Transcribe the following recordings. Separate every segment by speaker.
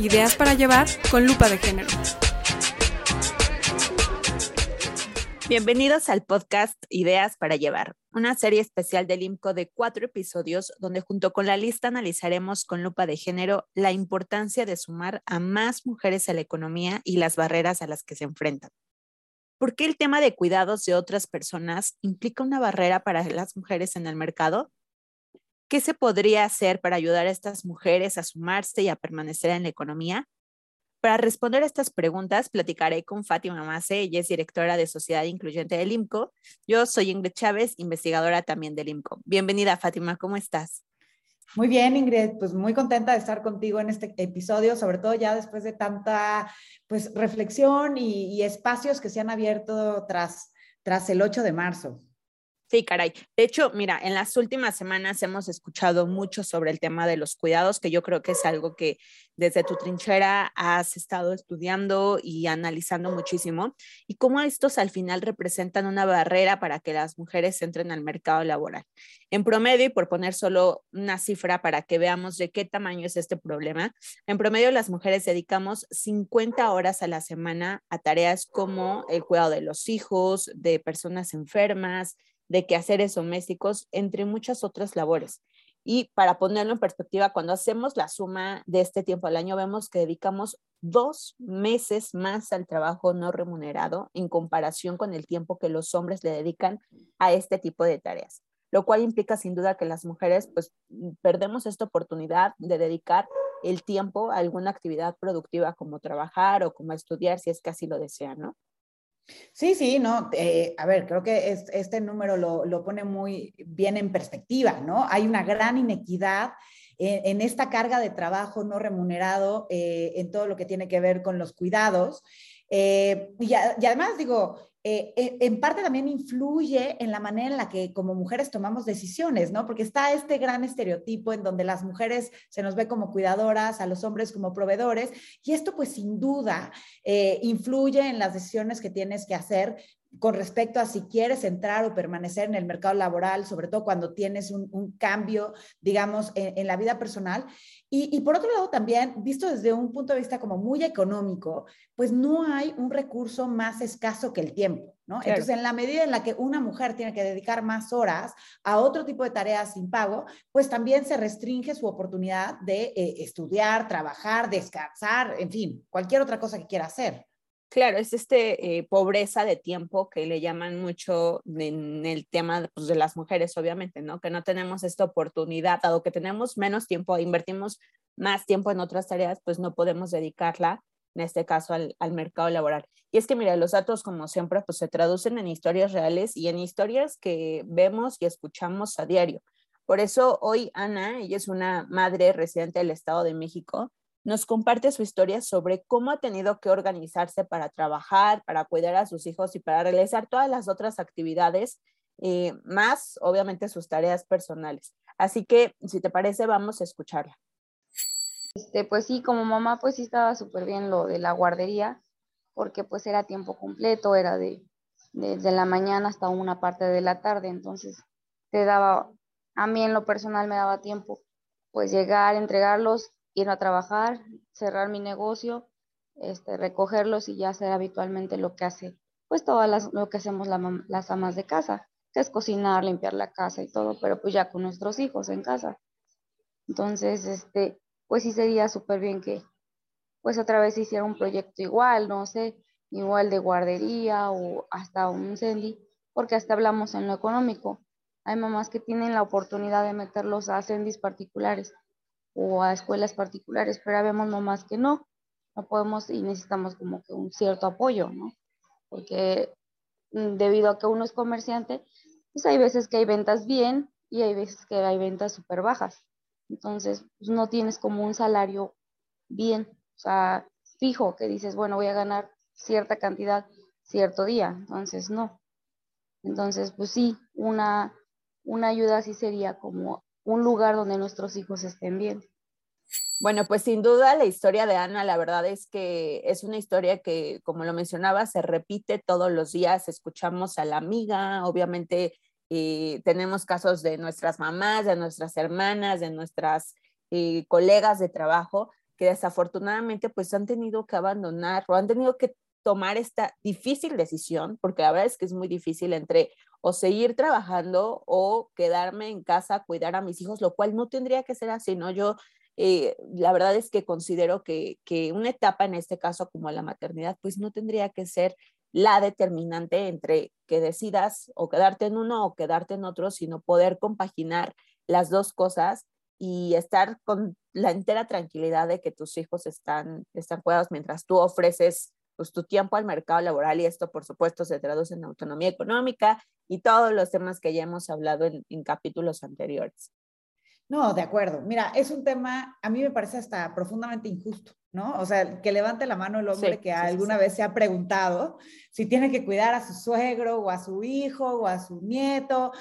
Speaker 1: Ideas para llevar con lupa de género.
Speaker 2: Bienvenidos al podcast Ideas para Llevar, una serie especial del IMCO de cuatro episodios donde junto con la lista analizaremos con lupa de género la importancia de sumar a más mujeres a la economía y las barreras a las que se enfrentan. ¿Por qué el tema de cuidados de otras personas implica una barrera para las mujeres en el mercado? ¿Qué se podría hacer para ayudar a estas mujeres a sumarse y a permanecer en la economía? Para responder a estas preguntas, platicaré con Fátima Mase, ella es directora de Sociedad Incluyente del IMCO. Yo soy Ingrid Chávez, investigadora también del IMCO. Bienvenida, Fátima, ¿cómo estás?
Speaker 3: Muy bien, Ingrid, pues muy contenta de estar contigo en este episodio, sobre todo ya después de tanta pues reflexión y, y espacios que se han abierto tras, tras el 8 de marzo.
Speaker 2: Sí, caray. De hecho, mira, en las últimas semanas hemos escuchado mucho sobre el tema de los cuidados, que yo creo que es algo que desde tu trinchera has estado estudiando y analizando muchísimo, y cómo estos al final representan una barrera para que las mujeres entren al mercado laboral. En promedio, y por poner solo una cifra para que veamos de qué tamaño es este problema, en promedio las mujeres dedicamos 50 horas a la semana a tareas como el cuidado de los hijos, de personas enfermas, de quehaceres domésticos, entre muchas otras labores. Y para ponerlo en perspectiva, cuando hacemos la suma de este tiempo al año, vemos que dedicamos dos meses más al trabajo no remunerado en comparación con el tiempo que los hombres le dedican a este tipo de tareas, lo cual implica sin duda que las mujeres pues perdemos esta oportunidad de dedicar el tiempo a alguna actividad productiva como trabajar o como estudiar si es que así lo desean, ¿no?
Speaker 3: Sí, sí, no, eh, a ver, creo que este número lo, pone muy bien en perspectiva, ¿no? Hay una gran inequidad en, esta carga de trabajo no remunerado eh, en todo lo que tiene que ver con los cuidados. Eh, y, además, digo, eh, eh, en parte también influye en la manera en la que como mujeres tomamos decisiones, ¿no? Porque está este gran estereotipo en donde las mujeres se nos ve como cuidadoras, a los hombres como proveedores, y esto pues sin duda influye en las decisiones que tienes que hacer con respecto a si quieres entrar o permanecer en el mercado laboral, sobre todo cuando tienes un, cambio, digamos, en, la vida personal. Y, por otro lado, también, visto desde un punto de vista como muy económico, pues no hay un recurso más escaso que el tiempo, ¿no? Entonces, en la medida en la que una mujer tiene que dedicar más horas a otro tipo de tareas sin pago, pues también se restringe su oportunidad de eh, estudiar, trabajar, descansar, en fin, cualquier otra cosa que quiera hacer.
Speaker 2: Claro, es este eh, pobreza de tiempo que le llaman mucho en el tema pues, de las mujeres, obviamente, ¿no? Que no tenemos esta oportunidad, dado que tenemos menos tiempo, invertimos más tiempo en otras tareas, pues no podemos dedicarla, en este caso, al, al mercado laboral. Y es que, mira, los datos, como siempre, pues se traducen en historias reales y en historias que vemos y escuchamos a diario. Por eso hoy Ana, ella es una madre residente del Estado de México, nos comparte su historia sobre cómo ha tenido que organizarse para trabajar, para cuidar a sus hijos y para realizar todas las otras actividades, eh, más obviamente sus tareas personales. Así que, si te parece, vamos a escucharla.
Speaker 4: Este, pues sí, como mamá, pues sí estaba súper bien lo de la guardería, porque pues era tiempo completo, era de, de la mañana hasta una parte de la tarde, entonces te daba, a mí en lo personal me daba tiempo, pues llegar, entregarlos, ir a trabajar, cerrar mi negocio, este, recogerlos y ya hacer habitualmente lo que hace, pues todo lo que hacemos las amas de casa, que es cocinar, limpiar la casa y todo, pero pues ya con nuestros hijos en casa. Entonces, este, pues sí sería súper bien que pues otra vez hiciera un proyecto igual, no sé, igual de guardería o hasta un CENDI, porque hasta hablamos en lo económico. Hay mamás que tienen la oportunidad de meterlos a CENDIs particulares o a escuelas particulares, pero vemos mamás que no, no podemos y necesitamos como que un cierto apoyo, ¿no? Porque mm, debido a que uno es comerciante, pues hay veces que hay ventas bien y hay veces que hay ventas súper bajas. Entonces, pues no tienes como un salario bien, o sea, fijo, que dices, bueno, voy a ganar cierta cantidad cierto día. Entonces, no. Entonces, pues sí, una, una ayuda así sería como un lugar donde nuestros hijos estén bien.
Speaker 2: Bueno, pues sin duda la historia de Ana, la verdad es que es una historia que, como lo mencionaba, se repite todos los días. Escuchamos a la amiga, obviamente eh, tenemos casos de nuestras mamás, de nuestras hermanas, de nuestras eh, colegas de trabajo, que desafortunadamente pues han tenido que abandonar o han tenido que tomar esta difícil decisión, porque la verdad es que es muy difícil entre o seguir trabajando o quedarme en casa cuidar a mis hijos, lo cual no tendría que ser así, ¿no? Yo eh, la verdad es que considero que, que, una etapa en este caso como la maternidad, pues no tendría que ser la determinante entre que decidas o quedarte en uno o quedarte en otro, sino poder compaginar las dos cosas y estar con la entera tranquilidad de que tus hijos están, están cuidados mientras tú ofreces pues, tu tiempo al mercado laboral y esto por supuesto se traduce en autonomía económica y todos los temas que ya hemos hablado en, en capítulos anteriores.
Speaker 3: No, de acuerdo. Mira, es un tema, a mí me parece hasta profundamente injusto, ¿no? O sea, que levante la mano el hombre que alguna vez se ha preguntado si tiene que cuidar a su suegro o a su hijo o a su nieto,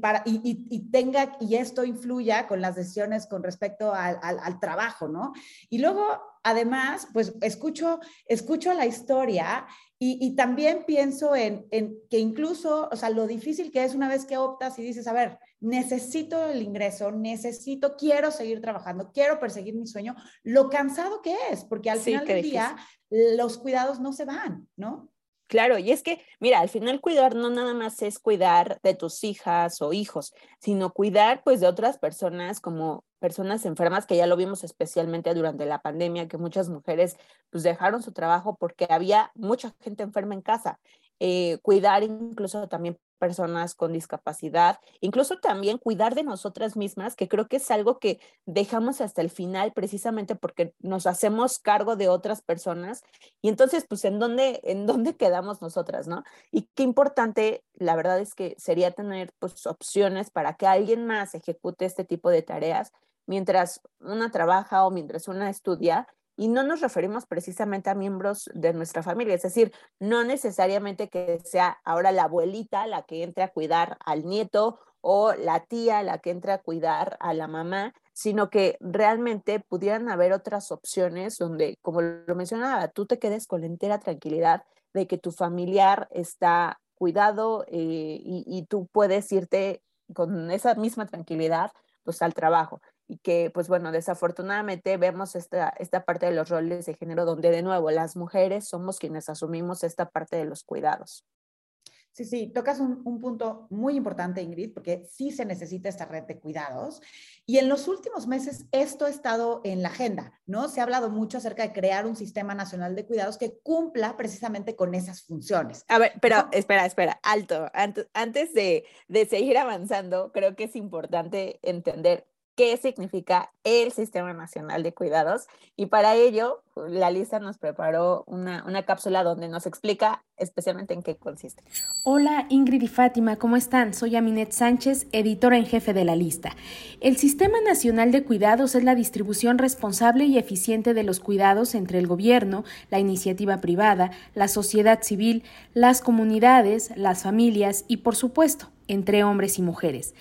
Speaker 3: para, y, tenga, y esto influya con las decisiones con respecto al, al trabajo, ¿no? Y luego, además, pues escucho, escucho la historia y, también pienso en, que incluso, o sea, lo difícil que es una vez que optas y dices, a ver, necesito el ingreso, necesito, quiero seguir trabajando, quiero perseguir mi sueño, lo cansado que es, porque al final del día los cuidados no se van, ¿no?
Speaker 2: Claro, y es que, mira, al final cuidar no nada más es cuidar de tus hijas o hijos, sino cuidar pues de otras personas como personas enfermas, que ya lo vimos especialmente durante la pandemia, que muchas mujeres pues dejaron su trabajo porque había mucha gente enferma en casa. Eh, cuidar incluso también personas con discapacidad, incluso también cuidar de nosotras mismas, que creo que es algo que dejamos hasta el final precisamente porque nos hacemos cargo de otras personas y entonces pues en dónde en dónde quedamos nosotras, ¿no? Y qué importante, la verdad es que sería tener pues opciones para que alguien más ejecute este tipo de tareas mientras una trabaja o mientras una estudia y no nos referimos precisamente a miembros de nuestra familia, es decir, no necesariamente que sea ahora la abuelita la que entre a cuidar al nieto o la tía la que entre a cuidar a la mamá, sino que realmente pudieran haber otras opciones donde, como lo mencionaba, tú te quedes con la entera tranquilidad de que tu familiar está cuidado eh, y, y tú puedes irte con esa misma tranquilidad pues al trabajo y que, pues bueno, desafortunadamente vemos esta, esta parte de los roles de género donde de nuevo las mujeres somos quienes asumimos esta parte de los cuidados.
Speaker 3: Sí, sí, tocas un, un, punto muy importante, Ingrid, porque sí se necesita esta red de cuidados. Y en los últimos meses esto ha estado en la agenda, ¿no? Se ha hablado mucho acerca de crear un sistema nacional de cuidados que cumpla precisamente con esas funciones.
Speaker 2: A ver, pero espera, espera, alto. Antes de, de seguir avanzando, creo que es importante entender qué significa el Sistema Nacional de Cuidados. Y para ello, la lista nos preparó una, una, cápsula donde nos explica especialmente en qué consiste.
Speaker 5: Hola Ingrid y Fátima, ¿cómo están? Soy Aminet Sánchez, editora en jefe de la lista. El Sistema Nacional de Cuidados es la distribución responsable y eficiente de los cuidados entre el gobierno, la iniciativa privada, la sociedad civil, las comunidades, las familias y, por supuesto, entre hombres y mujeres.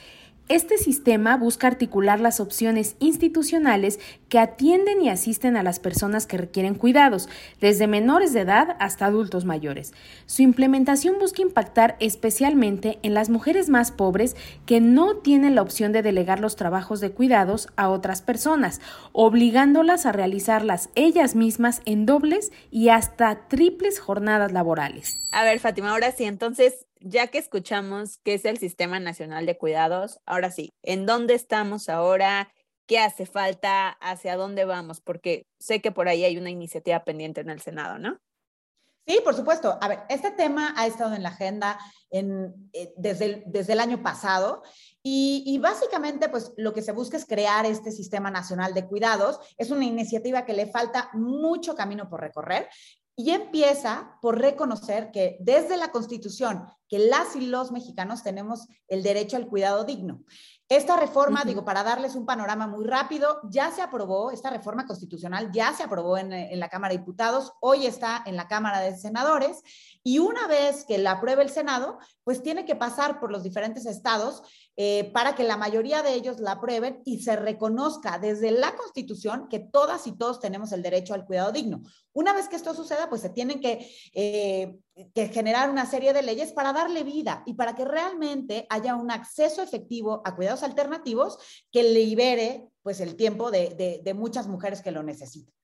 Speaker 5: Este sistema busca articular las opciones institucionales que atienden y asisten a las personas que requieren cuidados, desde menores de edad hasta adultos mayores. Su implementación busca impactar especialmente en las mujeres más pobres que no tienen la opción de delegar los trabajos de cuidados a otras personas, obligándolas a realizarlas ellas mismas en dobles y hasta triples jornadas laborales.
Speaker 2: A ver, Fátima, ahora sí, entonces ya que escuchamos qué es el Sistema Nacional de Cuidados, ahora sí, ¿en dónde estamos ahora? ¿Qué hace falta? ¿Hacia dónde vamos? Porque sé que por ahí hay una iniciativa pendiente en el Senado, ¿no?
Speaker 3: Sí, por supuesto. A ver, este tema ha estado en la agenda en, eh, desde, el, desde el año pasado y, y, básicamente, pues lo que se busca es crear este Sistema Nacional de Cuidados. Es una iniciativa que le falta mucho camino por recorrer y empieza por reconocer que desde la Constitución, que las y los mexicanos tenemos el derecho al cuidado digno. Esta reforma, digo, para darles un panorama muy rápido, ya se aprobó, esta reforma constitucional ya se aprobó en, en, la Cámara de Diputados, hoy está en la Cámara de Senadores, y una vez que la apruebe el Senado, pues tiene que pasar por los diferentes estados eh, para que la mayoría de ellos la aprueben y se reconozca desde la Constitución que todas y todos tenemos el derecho al cuidado digno. Una vez que esto suceda, pues se tienen que, eh, generar una serie de leyes para darle vida y para que realmente haya un acceso efectivo a cuidados alternativos que libere pues el tiempo de muchas mujeres que lo necesitan.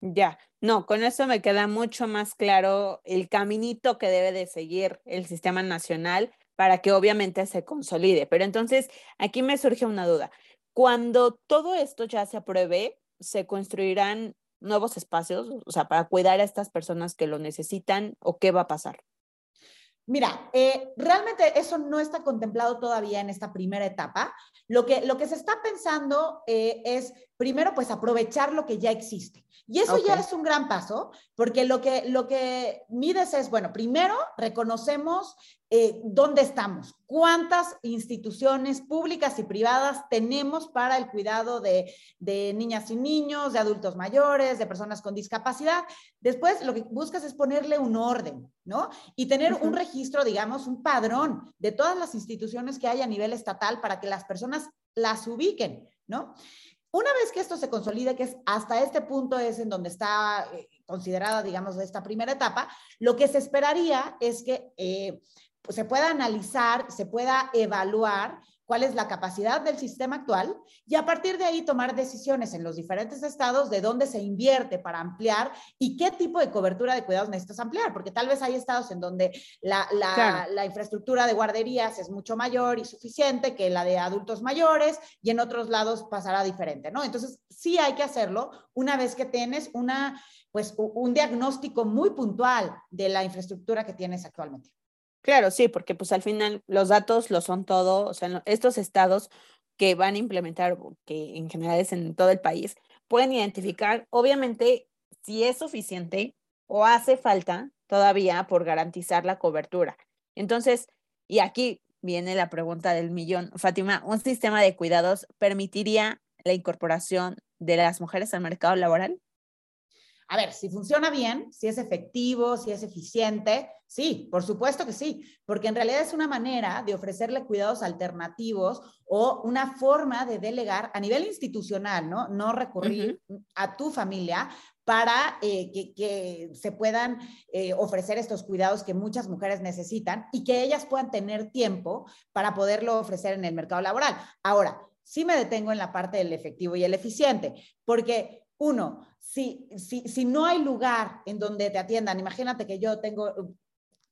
Speaker 2: Ya, no, con eso me queda mucho más claro el caminito que debe de seguir el sistema nacional para que obviamente se consolide. Pero entonces, aquí me surge una duda. Cuando todo esto ya se apruebe, ¿se construirán nuevos espacios, o sea, para cuidar a estas personas que lo necesitan o qué va a pasar?
Speaker 3: Mira, eh, realmente eso no está contemplado todavía en esta primera etapa. Lo que, lo que se está pensando eh, es, primero, pues aprovechar lo que ya existe. Y eso ya es un gran paso, porque lo que, lo que mides es, bueno, primero reconocemos eh, dónde estamos, cuántas instituciones públicas y privadas tenemos para el cuidado de, de, niñas y niños, de adultos mayores, de personas con discapacidad. Después lo que buscas es ponerle un orden, ¿no? Y tener un registro, digamos, un padrón de todas las instituciones que hay a nivel estatal para que las personas las ubiquen, ¿no? Una vez que esto se consolide, que es hasta este punto es en donde está eh, considerada, digamos, esta primera etapa, lo que se esperaría es que eh, pues, se pueda analizar, se pueda evaluar cuál es la capacidad del sistema actual y a partir de ahí tomar decisiones en los diferentes estados de dónde se invierte para ampliar y qué tipo de cobertura de cuidados necesitas ampliar, porque tal vez hay estados en donde la, la, infraestructura de guarderías es mucho mayor y suficiente que la de adultos mayores y en otros lados pasará diferente, ¿no? Entonces, sí hay que hacerlo una vez que tienes una, pues, un diagnóstico muy puntual de la infraestructura que tienes actualmente.
Speaker 2: Claro, sí, porque pues al final los datos lo son todo, o sea, estos estados que van a implementar, que en general es en todo el país, pueden identificar, obviamente, si es suficiente o hace falta todavía por garantizar la cobertura. Entonces, y aquí viene la pregunta del millón. Fátima, ¿un sistema de cuidados permitiría la incorporación de las mujeres al mercado laboral?
Speaker 3: A ver, si funciona bien, si es efectivo, si es eficiente, sí, por supuesto que sí, porque en realidad es una manera de ofrecerle cuidados alternativos o una forma de delegar a nivel institucional, ¿no? No recurrir a tu familia para eh, que, se puedan eh, ofrecer estos cuidados que muchas mujeres necesitan y que ellas puedan tener tiempo para poderlo ofrecer en el mercado laboral. Ahora, sí me detengo en la parte del efectivo y el eficiente, porque uno, si, si, si no hay lugar en donde te atiendan, imagínate que yo tengo,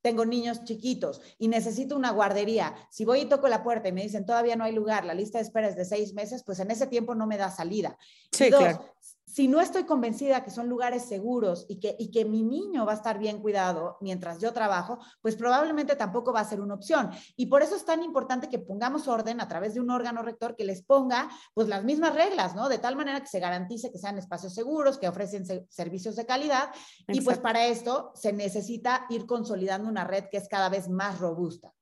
Speaker 3: tengo niños chiquitos y necesito una guardería, si voy y toco la puerta y me dicen todavía no hay lugar, la lista de espera es de seis meses, pues en ese tiempo no me da salida.
Speaker 2: Sí, claro
Speaker 3: si no estoy convencida que son lugares seguros y que, y que mi niño va a estar bien cuidado mientras yo trabajo, pues probablemente tampoco va a ser una opción. Y por eso es tan importante que pongamos orden a través de un órgano rector que les ponga pues las mismas reglas, ¿no? De tal manera que se garantice que sean espacios seguros, que ofrecen servicios de calidad. Y pues para esto se necesita ir consolidando una red que es cada vez más robusta.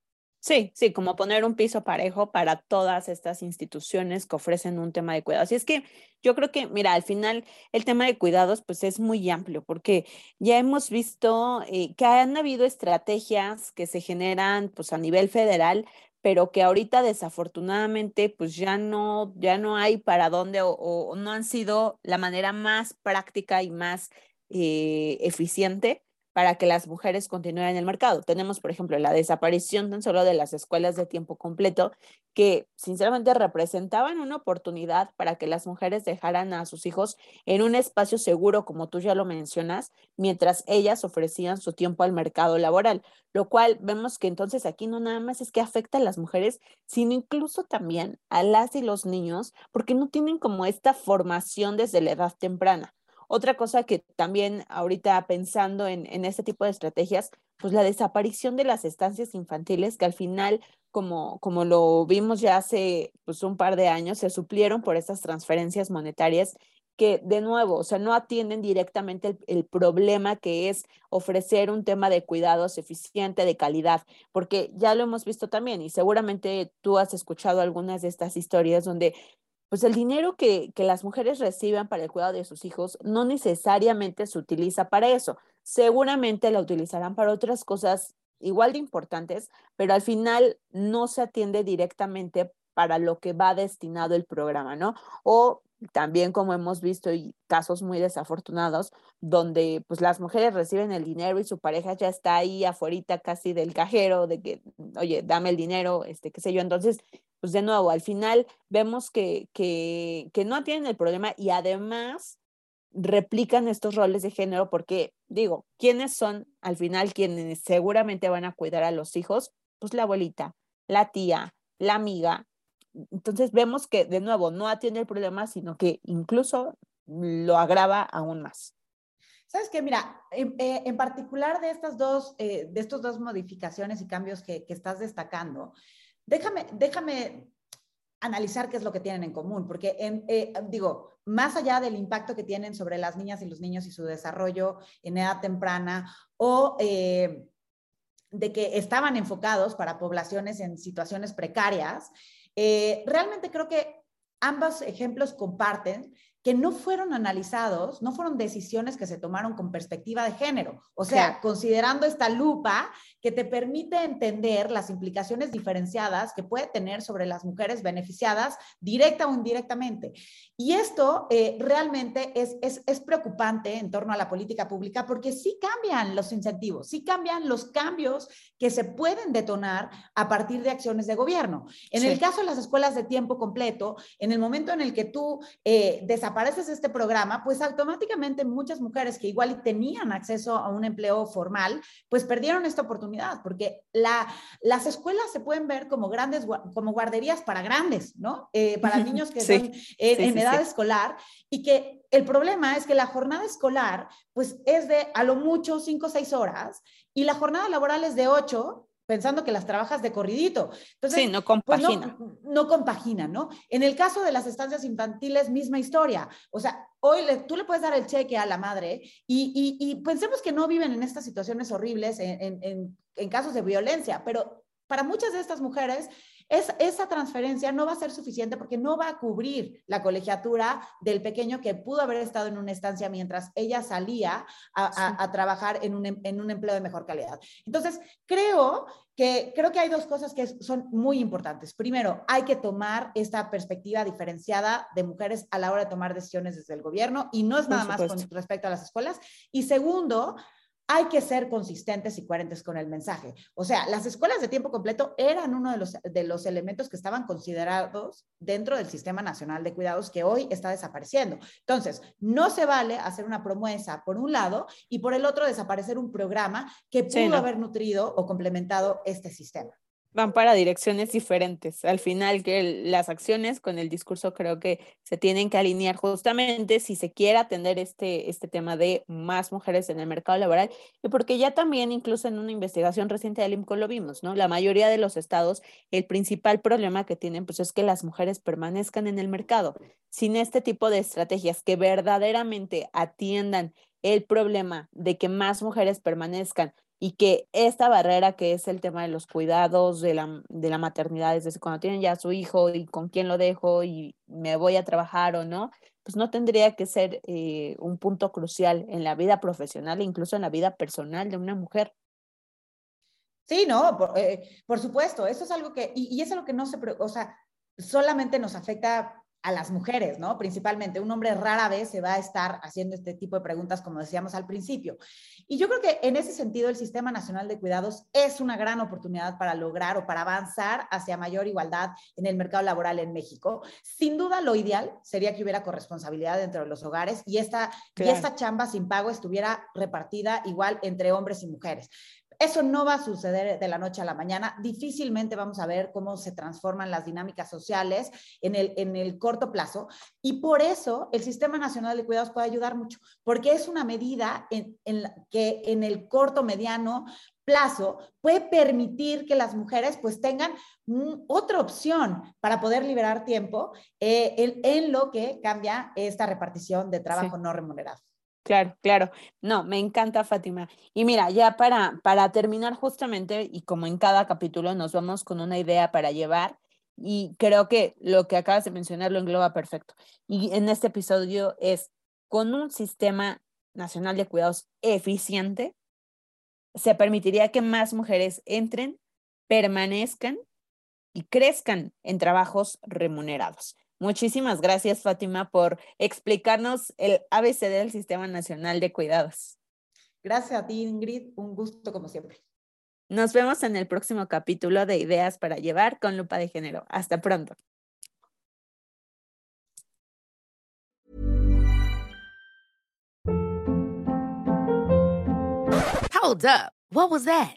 Speaker 2: Sí, sí, como poner un piso parejo para todas estas instituciones que ofrecen un tema de cuidados. Y es que yo creo que, mira, al final el tema de cuidados pues es muy amplio porque ya hemos visto eh, que han habido estrategias que se generan pues a nivel federal, pero que ahorita desafortunadamente pues ya no, ya no hay para dónde o, no han sido la manera más práctica y más eh, eficiente para que las mujeres continúen en el mercado. Tenemos, por ejemplo, la desaparición tan solo de las escuelas de tiempo completo, que sinceramente representaban una oportunidad para que las mujeres dejaran a sus hijos en un espacio seguro, como tú ya lo mencionas, mientras ellas ofrecían su tiempo al mercado laboral, lo cual vemos que entonces aquí no nada más es que afecta a las mujeres, sino incluso también a las y los niños, porque no tienen como esta formación desde la edad temprana. Otra cosa que también ahorita pensando en, en este tipo de estrategias, pues la desaparición de las estancias infantiles que al final, como, como lo vimos ya hace pues, un par de años, se suplieron por estas transferencias monetarias que de nuevo, o sea, no atienden directamente el, el, problema que es ofrecer un tema de cuidados eficiente, de calidad, porque ya lo hemos visto también y seguramente tú has escuchado algunas de estas historias donde pues el dinero que, que, las mujeres reciban para el cuidado de sus hijos no necesariamente se utiliza para eso. Seguramente la utilizarán para otras cosas igual de importantes, pero al final no se atiende directamente para lo que va destinado el programa, ¿no? O también como hemos visto y casos muy desafortunados donde pues las mujeres reciben el dinero y su pareja ya está ahí afuera casi del cajero de que oye dame el dinero este qué sé yo entonces pues de nuevo, al final vemos que, que, no tienen el problema y además replican estos roles de género porque, digo, ¿quiénes son al final quienes seguramente van a cuidar a los hijos? Pues la abuelita, la tía, la amiga. Entonces vemos que, de nuevo, no atiende el problema, sino que incluso lo agrava aún más.
Speaker 3: Sabes que, mira, en, eh, particular de estas dos, eh, de estas dos modificaciones y cambios que, que estás destacando, déjame, déjame analizar qué es lo que tienen en común, porque eh, digo, más allá del impacto que tienen sobre las niñas y los niños y su desarrollo en edad temprana o eh, de que estaban enfocados para poblaciones en situaciones precarias, eh, realmente creo que ambos ejemplos comparten que no fueron analizados, no fueron decisiones que se tomaron con perspectiva de género, o sea, considerando esta lupa que te permite entender las implicaciones diferenciadas que puede tener sobre las mujeres beneficiadas directa o indirectamente. Y esto eh, realmente es, es, es, preocupante en torno a la política pública porque sí cambian los incentivos, sí cambian los cambios que se pueden detonar a partir de acciones de gobierno. En el caso de las escuelas de tiempo completo, en el momento en el que tú eh, desapareces este programa, pues automáticamente muchas mujeres que igual tenían acceso a un empleo formal, pues perdieron esta oportunidad porque la, las escuelas se pueden ver como grandes, como guarderías para grandes, ¿no? Eh, para niños que son en edad escolar y que el problema es que la jornada escolar, pues es de a lo mucho 5 o 6 horas y la jornada laboral es de 8 pensando que las trabajas de corridito. Entonces,
Speaker 2: sí, no compagina.
Speaker 3: Pues no, no, compagina, ¿no? En el caso de las estancias infantiles, misma historia. O sea, hoy tú le puedes dar el cheque a la madre y, y, pensemos que no viven en estas situaciones horribles, en, en, en casos de violencia, pero para muchas de estas mujeres es, esa transferencia no va a ser suficiente porque no va a cubrir la colegiatura del pequeño que pudo haber estado en una estancia mientras ella salía a, trabajar en un, en un, empleo de mejor calidad. Entonces, creo que, creo que hay dos cosas que son muy importantes. Primero, hay que tomar esta perspectiva diferenciada de mujeres a la hora de tomar decisiones desde el gobierno y no es nada más con respecto a las escuelas. Y segundo, hay que ser consistentes y coherentes con el mensaje. O sea, las escuelas de tiempo completo eran uno de los, de los elementos que estaban considerados dentro del Sistema Nacional de Cuidados que hoy está desapareciendo. Entonces, no se vale hacer una promesa por un lado y por el otro desaparecer un programa que pudo haber nutrido o complementado este sistema
Speaker 2: van para direcciones diferentes. Al final, que las acciones con el discurso creo que se tienen que alinear justamente si se quiere atender este, este tema de más mujeres en el mercado laboral y porque ya también incluso en una investigación reciente del IMCO lo vimos, ¿no? La mayoría de los estados, el principal problema que tienen pues es que las mujeres permanezcan en el mercado. Sin este tipo de estrategias que verdaderamente atiendan el problema de que más mujeres permanezcan y que esta barrera que es el tema de los cuidados, de la, de la maternidad, es decir, cuando tienen ya su hijo y con quién lo dejo y me voy a trabajar o no, pues no tendría que ser eh, un punto crucial en la vida profesional e incluso en la vida personal de una mujer.
Speaker 3: Sí, no, por, eh, por supuesto, eso es algo que, y, y, es algo que no se, o sea, solamente nos afecta a las mujeres, ¿no? Principalmente, un hombre rara vez se va a estar haciendo este tipo de preguntas, como decíamos al principio. Y yo creo que en ese sentido, el Sistema Nacional de Cuidados es una gran oportunidad para lograr o para avanzar hacia mayor igualdad en el mercado laboral en México. Sin duda, lo ideal sería que hubiera corresponsabilidad dentro de los hogares y esta, y esta chamba sin pago estuviera repartida igual entre hombres y mujeres. Eso no va a suceder de la noche a la mañana. Difícilmente vamos a ver cómo se transforman las dinámicas sociales en el, en el corto plazo. Y por eso el Sistema Nacional de Cuidados puede ayudar mucho, porque es una medida en, que en el corto, mediano plazo puede permitir que las mujeres pues tengan otra opción para poder liberar tiempo eh, en, lo que cambia esta repartición de trabajo no remunerado.
Speaker 2: Claro, claro. No, me encanta Fátima. Y mira, ya para, para terminar justamente, y como en cada capítulo nos vamos con una idea para llevar, y creo que lo que acabas de mencionar lo engloba perfecto. Y en este episodio es, con un sistema nacional de cuidados eficiente, se permitiría que más mujeres entren, permanezcan y crezcan en trabajos remunerados. Muchísimas gracias, Fátima, por explicarnos el ABC del Sistema Nacional de Cuidados.
Speaker 3: Gracias a ti, Ingrid. Un gusto como siempre.
Speaker 2: Nos vemos en el próximo capítulo de Ideas para Llevar con Lupa de Género. Hasta pronto.
Speaker 6: Hold up. What was that?